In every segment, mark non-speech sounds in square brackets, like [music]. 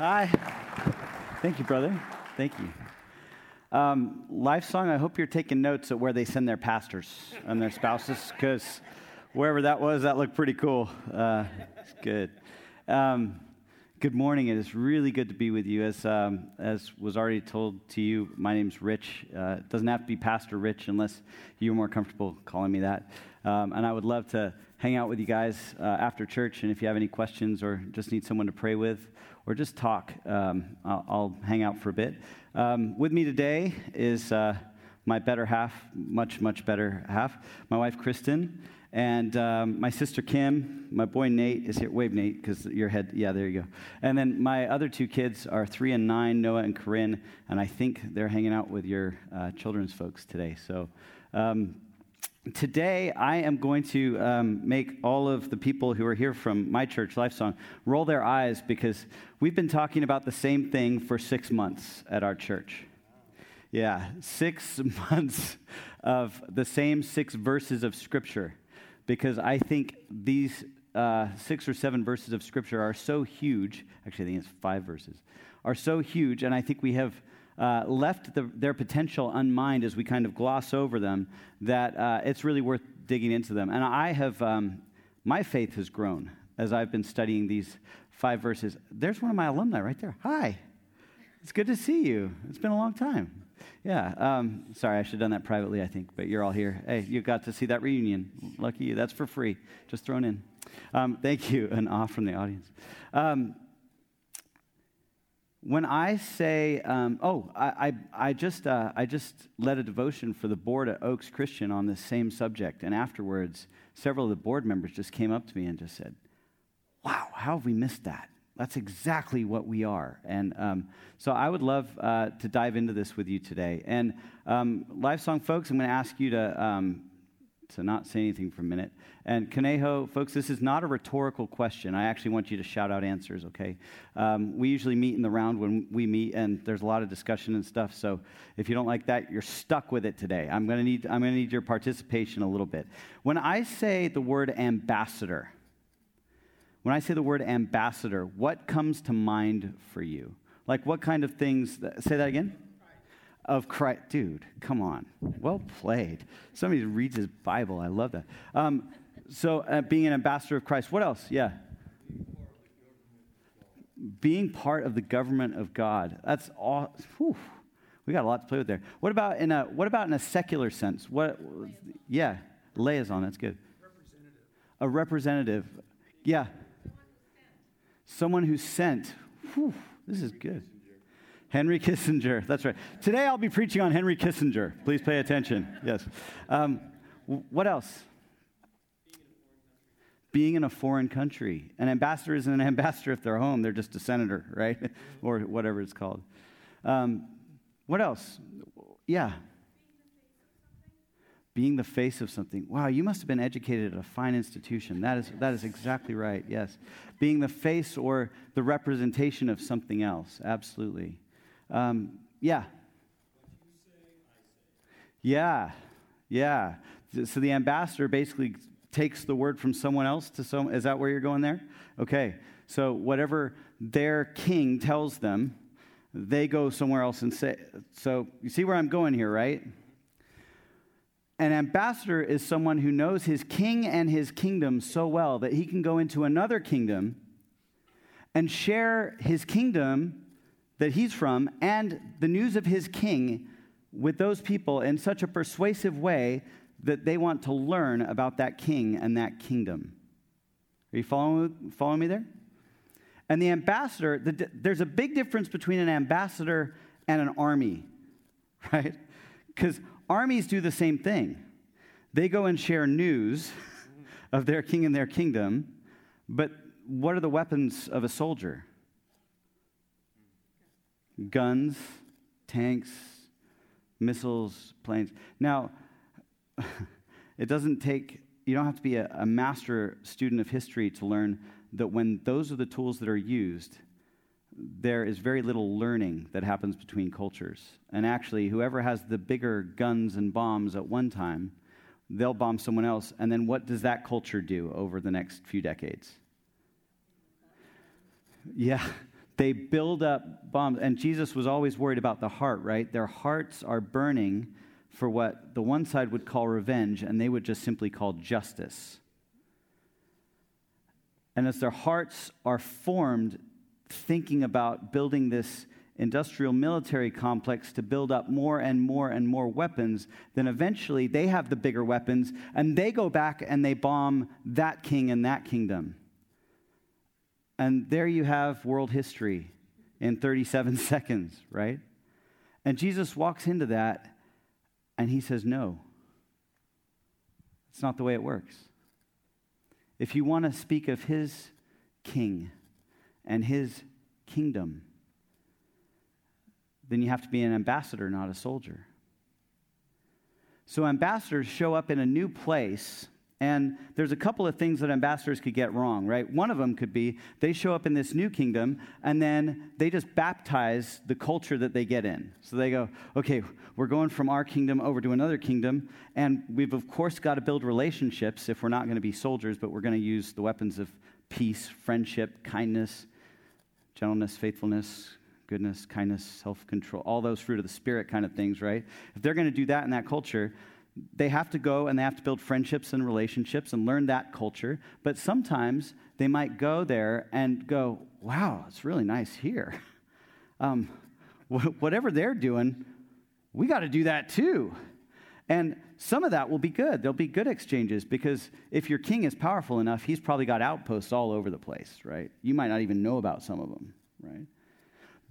Hi. Thank you, brother. Thank you. Um, Life Song, I hope you're taking notes at where they send their pastors and their spouses, because wherever that was, that looked pretty cool. Uh, it's good. Um, good morning. It is really good to be with you. As, um, as was already told to you, my name's Rich. Uh, it doesn't have to be Pastor Rich unless you're more comfortable calling me that. Um, and I would love to hang out with you guys uh, after church. And if you have any questions or just need someone to pray with or just talk, um, I'll, I'll, hang out for a bit. Um, with me today is uh, my better half, much, much better half, my wife, Kristen. And um, my sister Kim, my boy Nate is here. Wave, Nate, because your head, yeah, there you go. And then my other two kids are three and nine, Noah and Corinne, and I think they're hanging out with your uh, children's folks today. So um, today I am going to um, make all of the people who are here from my church, Lifesong, roll their eyes because we've been talking about the same thing for six months at our church. Yeah, six [laughs] months of the same six verses of Scripture because I think these uh, six or seven verses of Scripture are so huge. Actually, I think it's five verses, are so huge, and I think we have uh, left the, their potential unmined as we kind of gloss over them, that uh, it's really worth digging into them. And I have, um, my faith has grown as I've been studying these five verses. There's one of my alumni right there. Hi. It's good to see you. It's been a long time. Yeah. Um, sorry, I should have done that privately, I think, but you're all here. Hey, you got to see that reunion. Lucky you. That's for free. Just thrown in. Um, thank you. [laughs] An off from the audience. Um, when I say, um, oh, I, I, I just, uh, I just led a devotion for the board at Oaks Christian on this same subject. And afterwards, several of the board members just came up to me and just said, wow, how have we missed that? That's exactly what we are. And um, so I would love uh, to dive into this with you today. And um, Life Song folks, I'm going to ask you to to not say anything for a minute. And Conejo, folks, this is not a rhetorical question. I actually want you to shout out answers, okay? Um, we usually meet in the round when we meet, and there's a lot of discussion and stuff. So if you don't like that, you're stuck with it today. I'm going to need, I'm to need your participation a little bit. When I say the word ambassador, when I say the word ambassador, what comes to mind for you? Like what kind of things? That, say that again of Christ. Dude, come on. Well played. Somebody reads his Bible. I love that. Um, so, uh, being an ambassador of Christ. What else? Yeah. Being part of the government of God. That's all. Whew, we got a lot to play with there. What about in a What about in a secular sense? What? Yeah, liaison. That's good. Representative. A representative. Yeah. Someone who's sent. Whew, this is good. Henry Kissinger. That's right. Today I'll be preaching on Henry Kissinger. Please pay attention. Yes. Um, what else? Being in a foreign country. An ambassador isn't an [laughs] ambassador if they're home, they're just a senator, right? [laughs] or whatever it's called. Um, what else? Yeah. Being the face of something. Wow, you must have been educated at a fine institution. That is, that is exactly right, yes. Being the face or the representation of something else. Absolutely. Um, yeah. Yeah, yeah. So the ambassador basically takes the word from someone else to some. Is that where you're going there? Okay. So whatever their king tells them, they go somewhere else and say. So you see where I'm going here, right? An ambassador is someone who knows his king and his kingdom so well that he can go into another kingdom and share his kingdom that he's from and the news of his king with those people in such a persuasive way that they want to learn about that king and that kingdom. Are you following, following me there? And the ambassador, the, there's a big difference between an ambassador and an army, [laughs] right? Because armies do the same thing. They go and share news [laughs] of their king and their kingdom, but what are the weapons of a soldier? Guns, tanks, missiles, planes. Now, [laughs] it doesn't take, you don't have to be a, a, master student of history to learn that when those are the tools that are used, there is very little learning that happens between cultures. And actually, whoever has the bigger guns and bombs at one time, they'll bomb someone else. And then what does that culture do over the next few decades? Yeah, they build up bombs. And Jesus was always worried about the heart, right? Their hearts are burning for what the one side would call revenge, and they would just simply call justice. And as their hearts are formed, thinking about building this industrial military complex to build up more and more and more weapons, then eventually they have the bigger weapons and they go back and they bomb that king and that kingdom. And there you have world history in 37 [laughs] seconds, right? And Jesus walks into that and he says, No, it's not the way it works. If you want to speak of his king and his kingdom, then you have to be an ambassador, not a soldier. So, ambassadors show up in a new place, and there's a couple of things that ambassadors could get wrong, right? One of them could be they show up in this new kingdom, and then they just baptize the culture that they get in. So they go, okay, we're going from our kingdom over to another kingdom, and we've, of course, got to build relationships if we're not going to be soldiers, but we're going to use the weapons of peace, friendship, kindness, gentleness, faithfulness, goodness, kindness, self control, all those fruit of the Spirit kind of things, right? If they're going to do that in that culture, they have to go and they have to build friendships and relationships and learn that culture. But sometimes they might go there and go, wow, it's really nice here. [laughs] Um, wh- whatever they're doing, we got to do that too. And some of that will be good. There'll be good exchanges because if your king is powerful enough, he's probably got outposts all over the place, right? You might not even know about some of them, right?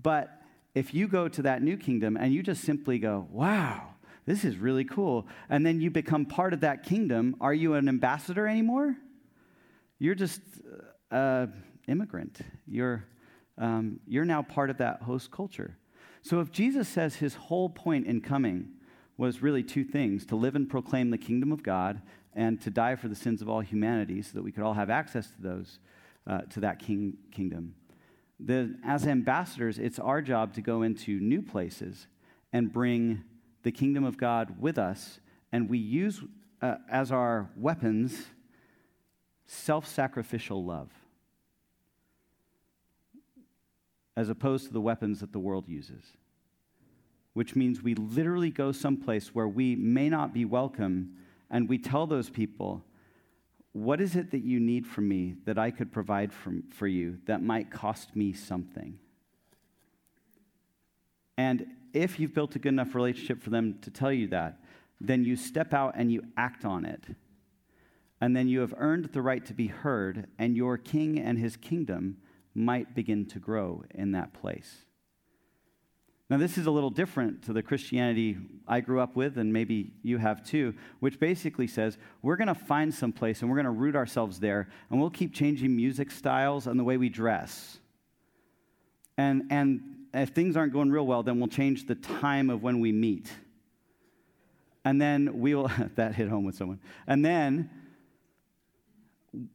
But if you go to that new kingdom and you just simply go, wow, this is really cool, and then you become part of that kingdom, are you an ambassador anymore? You're just an immigrant. You're, um, you're now part of that host culture. So if Jesus says his whole point in coming was really two things to live and proclaim the kingdom of God and to die for the sins of all humanity so that we could all have access to those, uh, to that king, kingdom the, as ambassadors, it's our job to go into new places and bring the kingdom of God with us. And we use uh, as our weapons self sacrificial love, as opposed to the weapons that the world uses. Which means we literally go someplace where we may not be welcome, and we tell those people, what is it that you need from me that I could provide for you that might cost me something? And if you've built a good enough relationship for them to tell you that, then you step out and you act on it. And then you have earned the right to be heard, and your king and his kingdom might begin to grow in that place. Now, this is a little different to the Christianity I grew up with, and maybe you have too, which basically says we're going to find some place and we're going to root ourselves there, and we'll keep changing music styles and the way we dress. And, and if things aren't going real well, then we'll change the time of when we meet. And then we will, [laughs] that hit home with someone. And then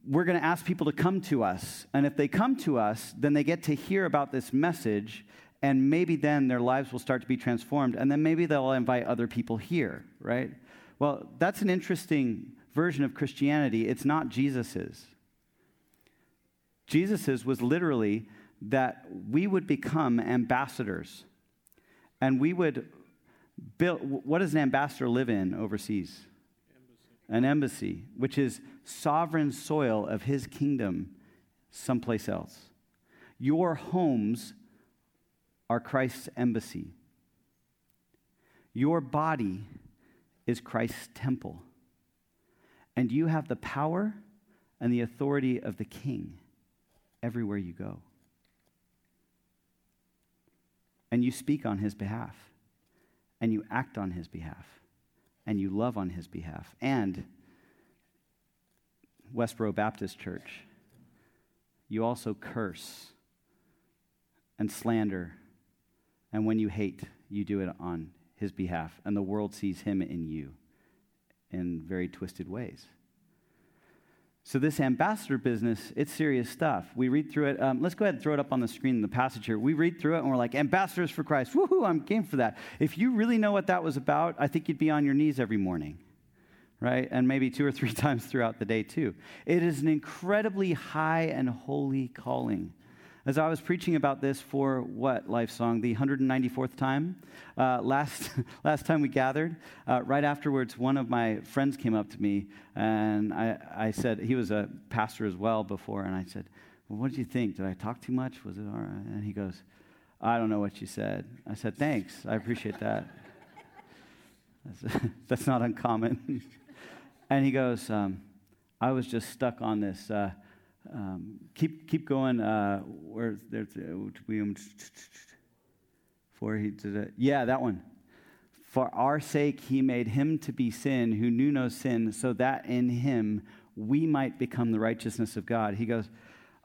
we're going to ask people to come to us. And if they come to us, then they get to hear about this message and maybe then their lives will start to be transformed, and then maybe they'll invite other people here, right? Well, that's an interesting version of Christianity. It's not Jesus's. Jesus's was literally that we would become ambassadors, and we would build. What does an ambassador live in overseas? Embassy. An embassy, which is sovereign soil of his kingdom someplace else. Your homes are Christ's embassy. Your body is Christ's temple. And you have the power and the authority of the king everywhere you go. And you speak on his behalf, and you act on his behalf, and you love on his behalf. And Westboro Baptist Church, you also curse and slander and when you hate, you do it on his behalf. And the world sees him in you in very twisted ways. So, this ambassador business, it's serious stuff. We read through it. Um, let's go ahead and throw it up on the screen in the passage here. We read through it and we're like, ambassadors for Christ. Woohoo, I'm game for that. If you really know what that was about, I think you'd be on your knees every morning, right? And maybe two or three [laughs] times throughout the day, too. It is an incredibly high and holy calling. As I was preaching about this for what, Life Song, the 194th time, uh, last, [laughs] last time we gathered, uh, right afterwards, one of my friends came up to me and I, I said, he was a pastor as well before, and I said, well, what did you think? Did I talk too much? Was it all right? And he goes, I don't know what you said. I said, thanks. I appreciate that. [laughs] [laughs] That's not uncommon. and he goes, um, I was just stuck on this. Uh, um, keep keep going. Uh, there's uh, for he did it. Yeah, that one. For our sake, he made him to be sin who knew no sin, so that in him we might become the righteousness of God. He goes,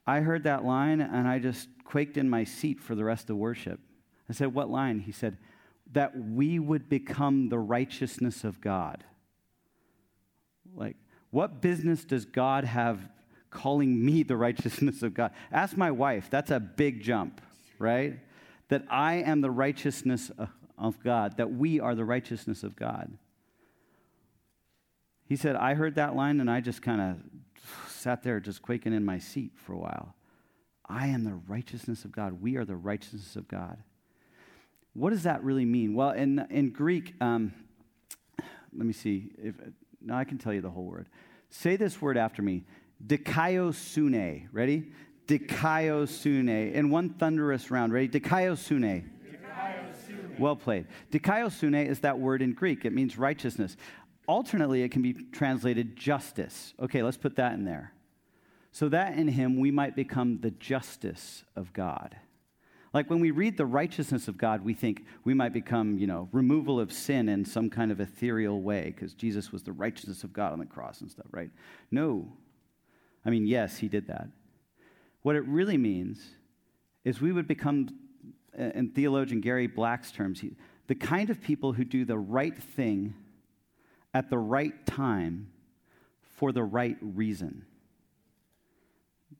I heard that line and I just quaked in my seat for the rest of worship. I said, What line? He said, That we would become the righteousness of God. Like, what business does God have calling me the righteousness of God? Ask my wife. That's a big jump, right? That I am the righteousness of God, that we are the righteousness of God. He said, I heard that line and I just kind of sat there just quaking in my seat for a while. I am the righteousness of God. We are the righteousness of God. What does that really mean? Well, in, in Greek, um, let me see. If, now I can tell you the whole word. Say this word after me Dikaiosune. Ready? Dikaiosune. In one thunderous round. Ready? Dikaiosune. Well played. Dikaiosune is that word in Greek. It means righteousness. Alternately, it can be translated justice. Okay, let's put that in there. So that in him we might become the justice of God. Like when we read the righteousness of God, we think we might become, you know, removal of sin in some kind of ethereal way because Jesus was the righteousness of God on the cross and stuff, right? No. I mean, yes, he did that. What it really means is we would become, uh, in theologian Gary Black's terms, the kind of people who do the right thing at the right time for the right reason.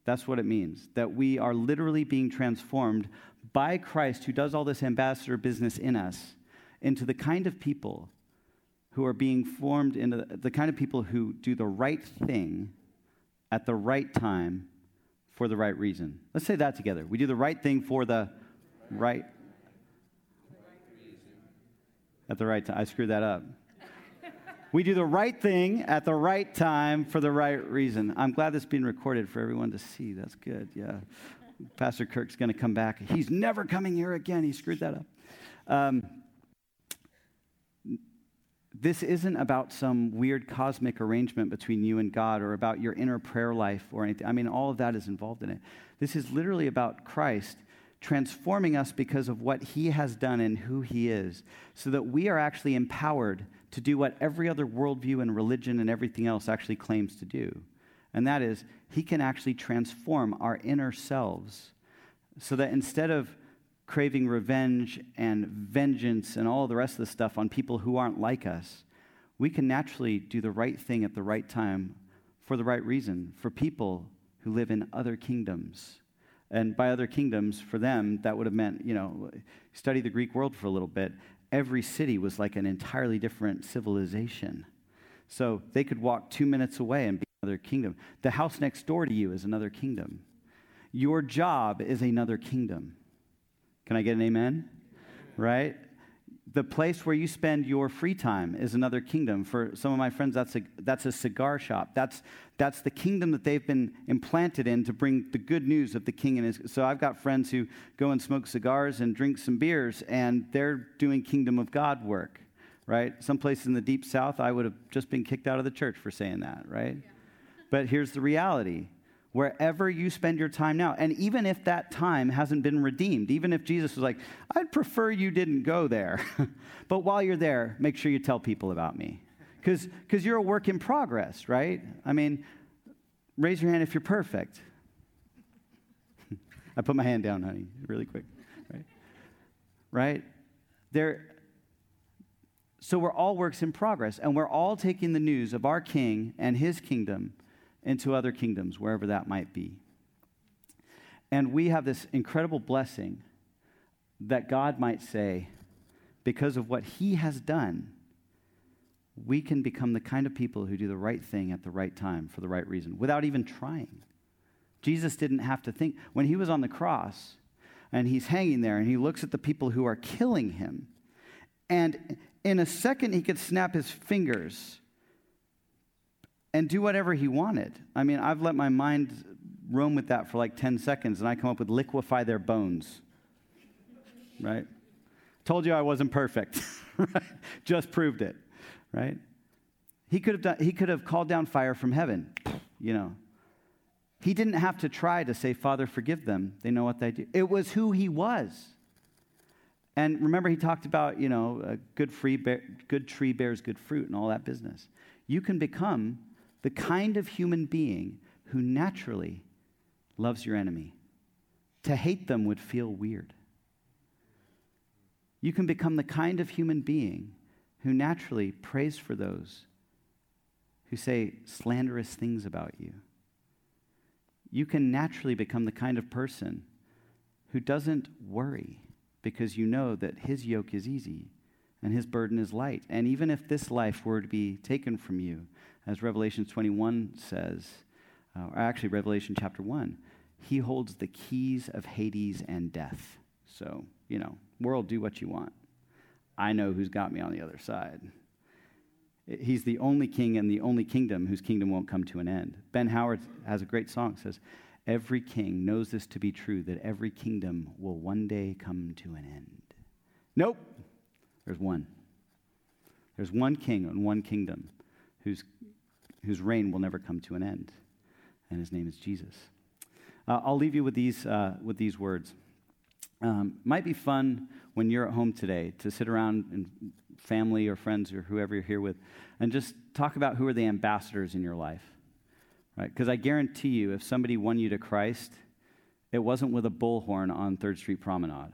That's what it means. That we are literally being transformed by Christ, who does all this ambassador business in us, into the kind of people who are being formed into the kind of people who do the right thing at the right time for the right reason. Let's say that together. We do the right thing for the right at the right time. I screwed that up. We do the right thing at the right time for the right reason. I'm glad this is being recorded for everyone to see. That's good. Yeah. Pastor Kirk's going to come back. He's never coming here again. He screwed that up. Um, this isn't about some weird cosmic arrangement between you and God or about your inner prayer life or anything. I mean, all of that is involved in it. This is literally about Christ transforming us because of what he has done and who he is, so that we are actually empowered to do what every other worldview and religion and everything else actually claims to do. And that is, he can actually transform our inner selves so that instead of craving revenge and vengeance and all the rest of the stuff on people who aren't like us, we can naturally do the right thing at the right time for the right reason for people who live in other kingdoms. And by other kingdoms, for them, that would have meant, you know, study the Greek world for a little bit. Every city was like an entirely different civilization. So they could walk two minutes away and be another kingdom. The house next door to you is another kingdom. Your job is another kingdom. Can I get an amen? Right? The place where you spend your free time is another kingdom. For some of my friends, that's a, that's a cigar shop. That's, that's the kingdom that they've been implanted in to bring the good news of the king and his. So I've got friends who go and smoke cigars and drink some beers, and they're doing kingdom of God work, right? Some place in the deep south, I would have just been kicked out of the church for saying that, right? Yeah. But here's the reality wherever you spend your time now. And even if that time hasn't been redeemed, even if Jesus was like, I'd prefer you didn't go there, [laughs] but while you're there, make sure you tell people about me. Because you're a work in progress, right? I mean, raise your hand if you're perfect. [laughs] I put my hand down, honey, really quick, right? Right? There, so we're all works in progress, and we're all taking the news of our king and his kingdom into other kingdoms, wherever that might be. And we have this incredible blessing that God might say, because of what he has done, we can become the kind of people who do the right thing at the right time for the right reason without even trying. Jesus didn't have to think. When he was on the cross and he's hanging there and he looks at the people who are killing him, and in a second he could snap his fingers and do whatever he wanted. I mean, I've let my mind roam with that for like 10 seconds and I come up with liquefy their bones. Right? Told you I wasn't perfect. right? [laughs] Just proved it. Right? He could have done, he could have called down fire from heaven, you know. He didn't have to try to say, Father, forgive them. They know what they do. It was who he was. And remember, he talked about, you know, a good, free bear, good tree bears good fruit and all that business. You can become the kind of human being who naturally loves your enemy. To hate them would feel weird. You can become the kind of human being who naturally prays for those who say slanderous things about you. You can naturally become the kind of person who doesn't worry because you know that his yoke is easy and his burden is light. And even if this life were to be taken from you, as Revelation 21 says, uh, or actually Revelation chapter 1, he holds the keys of Hades and death. So, you know, world, do what you want. I know who's got me on the other side. He's the only king and the only kingdom whose kingdom won't come to an end. Ben Howard has a great song says, Every king knows this to be true, that every kingdom will one day come to an end. Nope. There's one. There's one king and one kingdom whose, whose reign will never come to an end, and his name is Jesus. Uh, I'll leave you with these, uh, with these words. Um, might be fun when you're at home today to sit around and family or friends or whoever you're here with and just talk about who are the ambassadors in your life. Right? Because I guarantee you, if somebody won you to Christ, it wasn't with a bullhorn on Third Street Promenade,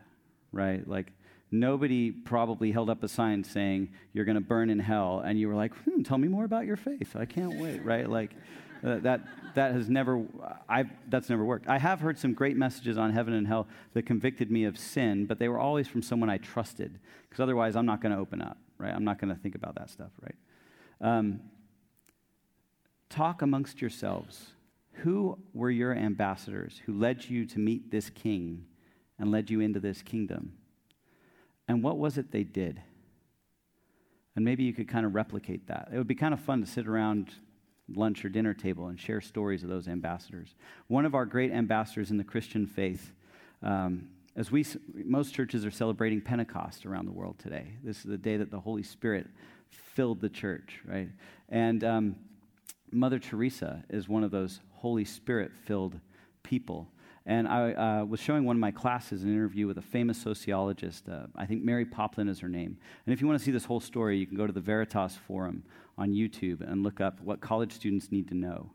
right? Like nobody probably held up a sign saying you're going to burn in hell, and you were like, hmm, "Tell me more about your faith. I can't wait." Right? Like uh, that that has never I've, that's never worked. I have heard some great messages on heaven and hell that convicted me of sin, but they were always from someone I trusted, because otherwise I'm not going to open up. Right? I'm not going to think about that stuff. Right? Um, talk amongst yourselves. Who were your ambassadors who led you to meet this king and led you into this kingdom? And what was it they did? And maybe you could kind of replicate that. It would be kind of fun to sit around lunch or dinner table and share stories of those ambassadors. One of our great ambassadors in the Christian faith, um, as we most churches are celebrating Pentecost around the world today. This is the day that the Holy Spirit filled the church, right? And um, Mother Teresa is one of those Holy Spirit filled people. And I uh, was showing one of my classes an interview with a famous sociologist. Uh, I think Mary Poplin is her name. And if you want to see this whole story, you can go to the Veritas Forum on YouTube and look up what college students need to know.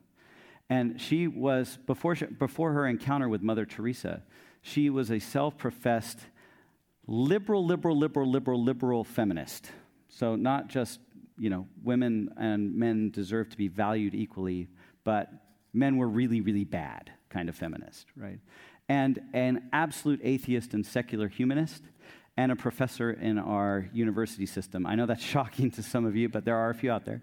And she was, before, she, before her encounter with Mother Teresa, she was a self professed liberal, liberal, liberal, liberal, liberal feminist. So, not just, you know, women and men deserve to be valued equally, but men were really, really bad kind of feminist, right? And an absolute atheist and secular humanist, and a professor in our university system. I know that's [laughs] shocking to some of you, but there are a few out there.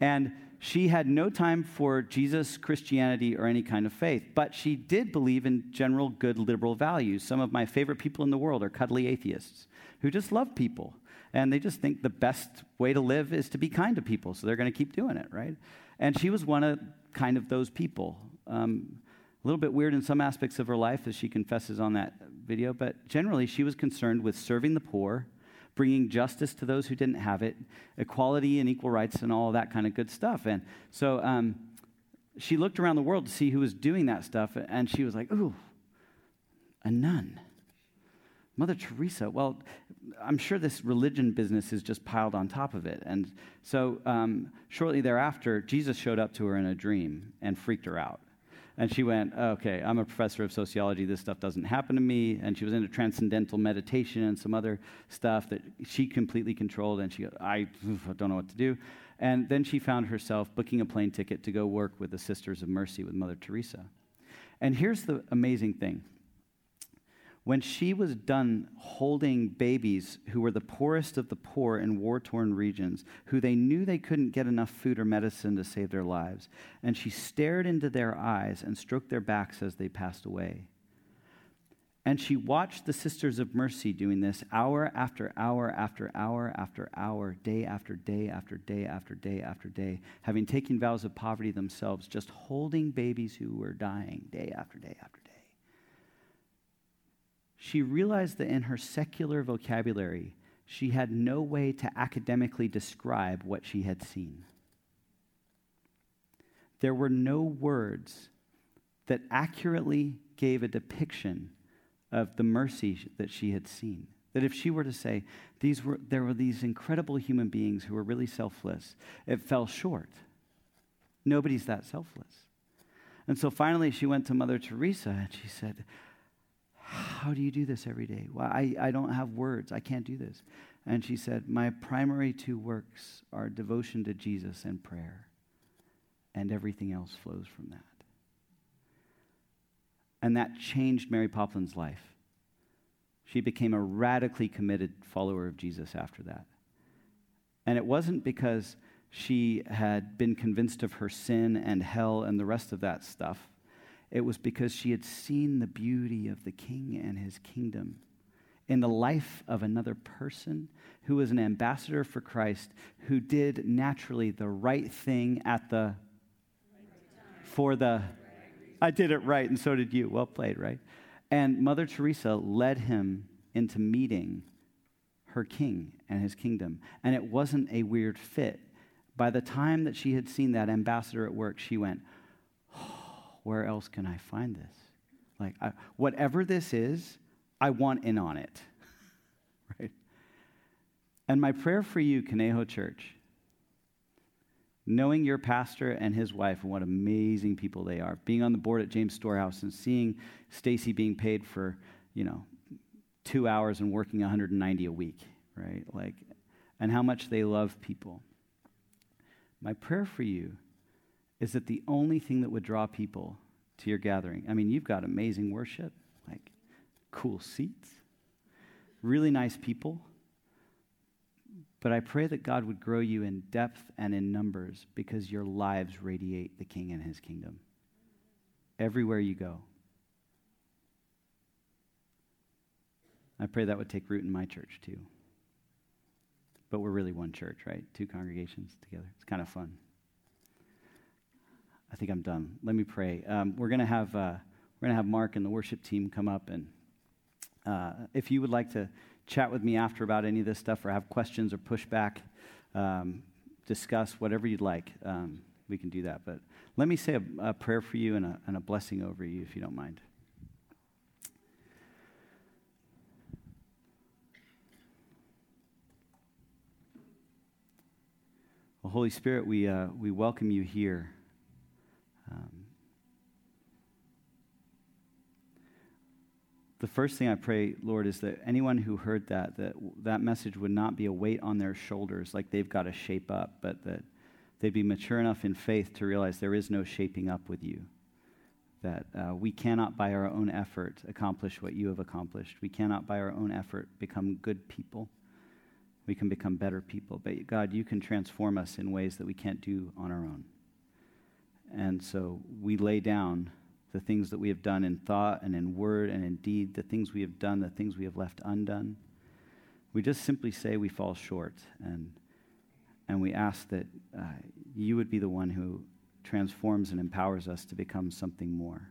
And she had no time for Jesus, Christianity, or any kind of faith, but she did believe in general good liberal values. Some of my favorite people in the world are cuddly atheists who just love people. And they just think the best way to live is to be kind to people, so they're going to keep doing it, right? And she was one of kind of those people. Um, a little bit weird in some aspects of her life, as she confesses on that video, but generally she was concerned with serving the poor, bringing justice to those who didn't have it, equality and equal rights, and all that kind of good stuff. And so um, she looked around the world to see who was doing that stuff, and she was like, ooh, a nun. Mother Teresa, well, I'm sure this religion business is just piled on top of it. And so um, shortly thereafter, Jesus showed up to her in a dream and freaked her out. And she went, okay, I'm a professor of sociology. This stuff doesn't happen to me. And she was into transcendental meditation and some other stuff that she completely controlled. And she, I don't know what to do. And then she found herself booking a plane ticket to go work with the Sisters of Mercy with Mother Teresa. And here's the amazing thing When she was done holding babies who were the poorest of the poor in war torn regions, who they knew they couldn't get enough food or medicine to save their lives, and she stared into their eyes and stroked their backs as they passed away. And she watched the Sisters of Mercy doing this hour after hour after hour after hour, day after day after day after day after day, having taken vows of poverty themselves, just holding babies who were dying day after day after day she realized that in her secular vocabulary, she had no way to academically describe what she had seen. There were no words that accurately gave a depiction of the mercy that she had seen. That if she were to say, these were, there were these incredible human beings who were really selfless, it fell short. Nobody's that selfless. And so finally, she went to Mother Teresa and she said, how do you do this every day? Well, I, I don't have words. I can't do this. And she said, My primary two works are devotion to Jesus and prayer, and everything else flows from that. And that changed Mary Poplin's life. She became a radically committed follower of Jesus after that. And it wasn't because she had been convinced of her sin and hell and the rest of that stuff. It was because she had seen the beauty of the king and his kingdom in the life of another person who was an ambassador for Christ, who did naturally the right thing at the for the I did it right and so did you. Well played, right? And Mother Teresa led him into meeting her king and his kingdom. And it wasn't a weird fit. By the time that she had seen that ambassador at work, she went, where else can I find this? Like, I, whatever this is, I want in on it. [laughs] right? And my prayer for you, Conejo Church, knowing your pastor and his wife and what amazing people they are, being on the board at James Storehouse and seeing Stacy being paid for, you know, two hours and working 190 a week, right? Like, and how much they love people. My prayer for you is that the only thing that would draw people to your gathering, I mean, you've got amazing worship, like cool seats, really nice people. But I pray that God would grow you in depth and in numbers because your lives radiate the King and his kingdom everywhere you go. I pray that would take root in my church too. But we're really one church, right? Two congregations together. It's kind of fun. I think I'm done. Let me pray. Um, we're going to have uh, we're going to have Mark and the worship team come up, and uh, if you would like to chat with me after about any of this stuff, or have questions or pushback, um, discuss whatever you'd like, um, we can do that. But let me say a, a prayer for you and a, and a blessing over you, if you don't mind. Well, Holy Spirit, we, uh, we welcome you here. Um, the first thing I pray, Lord, is that anyone who heard that, that that message would not be a weight on their shoulders like they've got to shape up, but that they'd be mature enough in faith to realize there is no shaping up with you. That uh, we cannot, by our own effort, accomplish what you have accomplished. We cannot, by our own effort, become good people. We can become better people. But God, you can transform us in ways that we can't do on our own. And so we lay down the things that we have done in thought and in word and in deed, the things we have done, the things we have left undone. We just simply say we fall short, and, and we ask that uh, you would be the one who transforms and empowers us to become something more.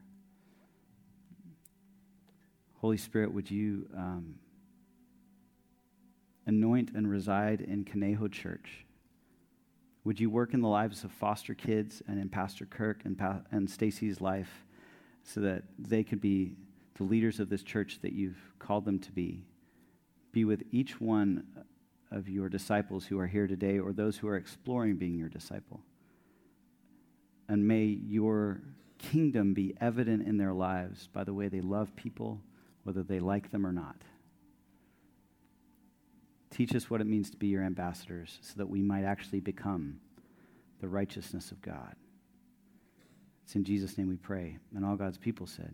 Holy Spirit, would you um, anoint and reside in Conejo Church? Would you work in the lives of foster kids and in Pastor Kirk and, pa- and Stacy's life so that they could be the leaders of this church that you've called them to be? Be with each one of your disciples who are here today or those who are exploring being your disciple. And may your kingdom be evident in their lives by the way they love people, whether they like them or not. Teach us what it means to be your ambassadors so that we might actually become the righteousness of God. It's in Jesus' name we pray. And all God's people said,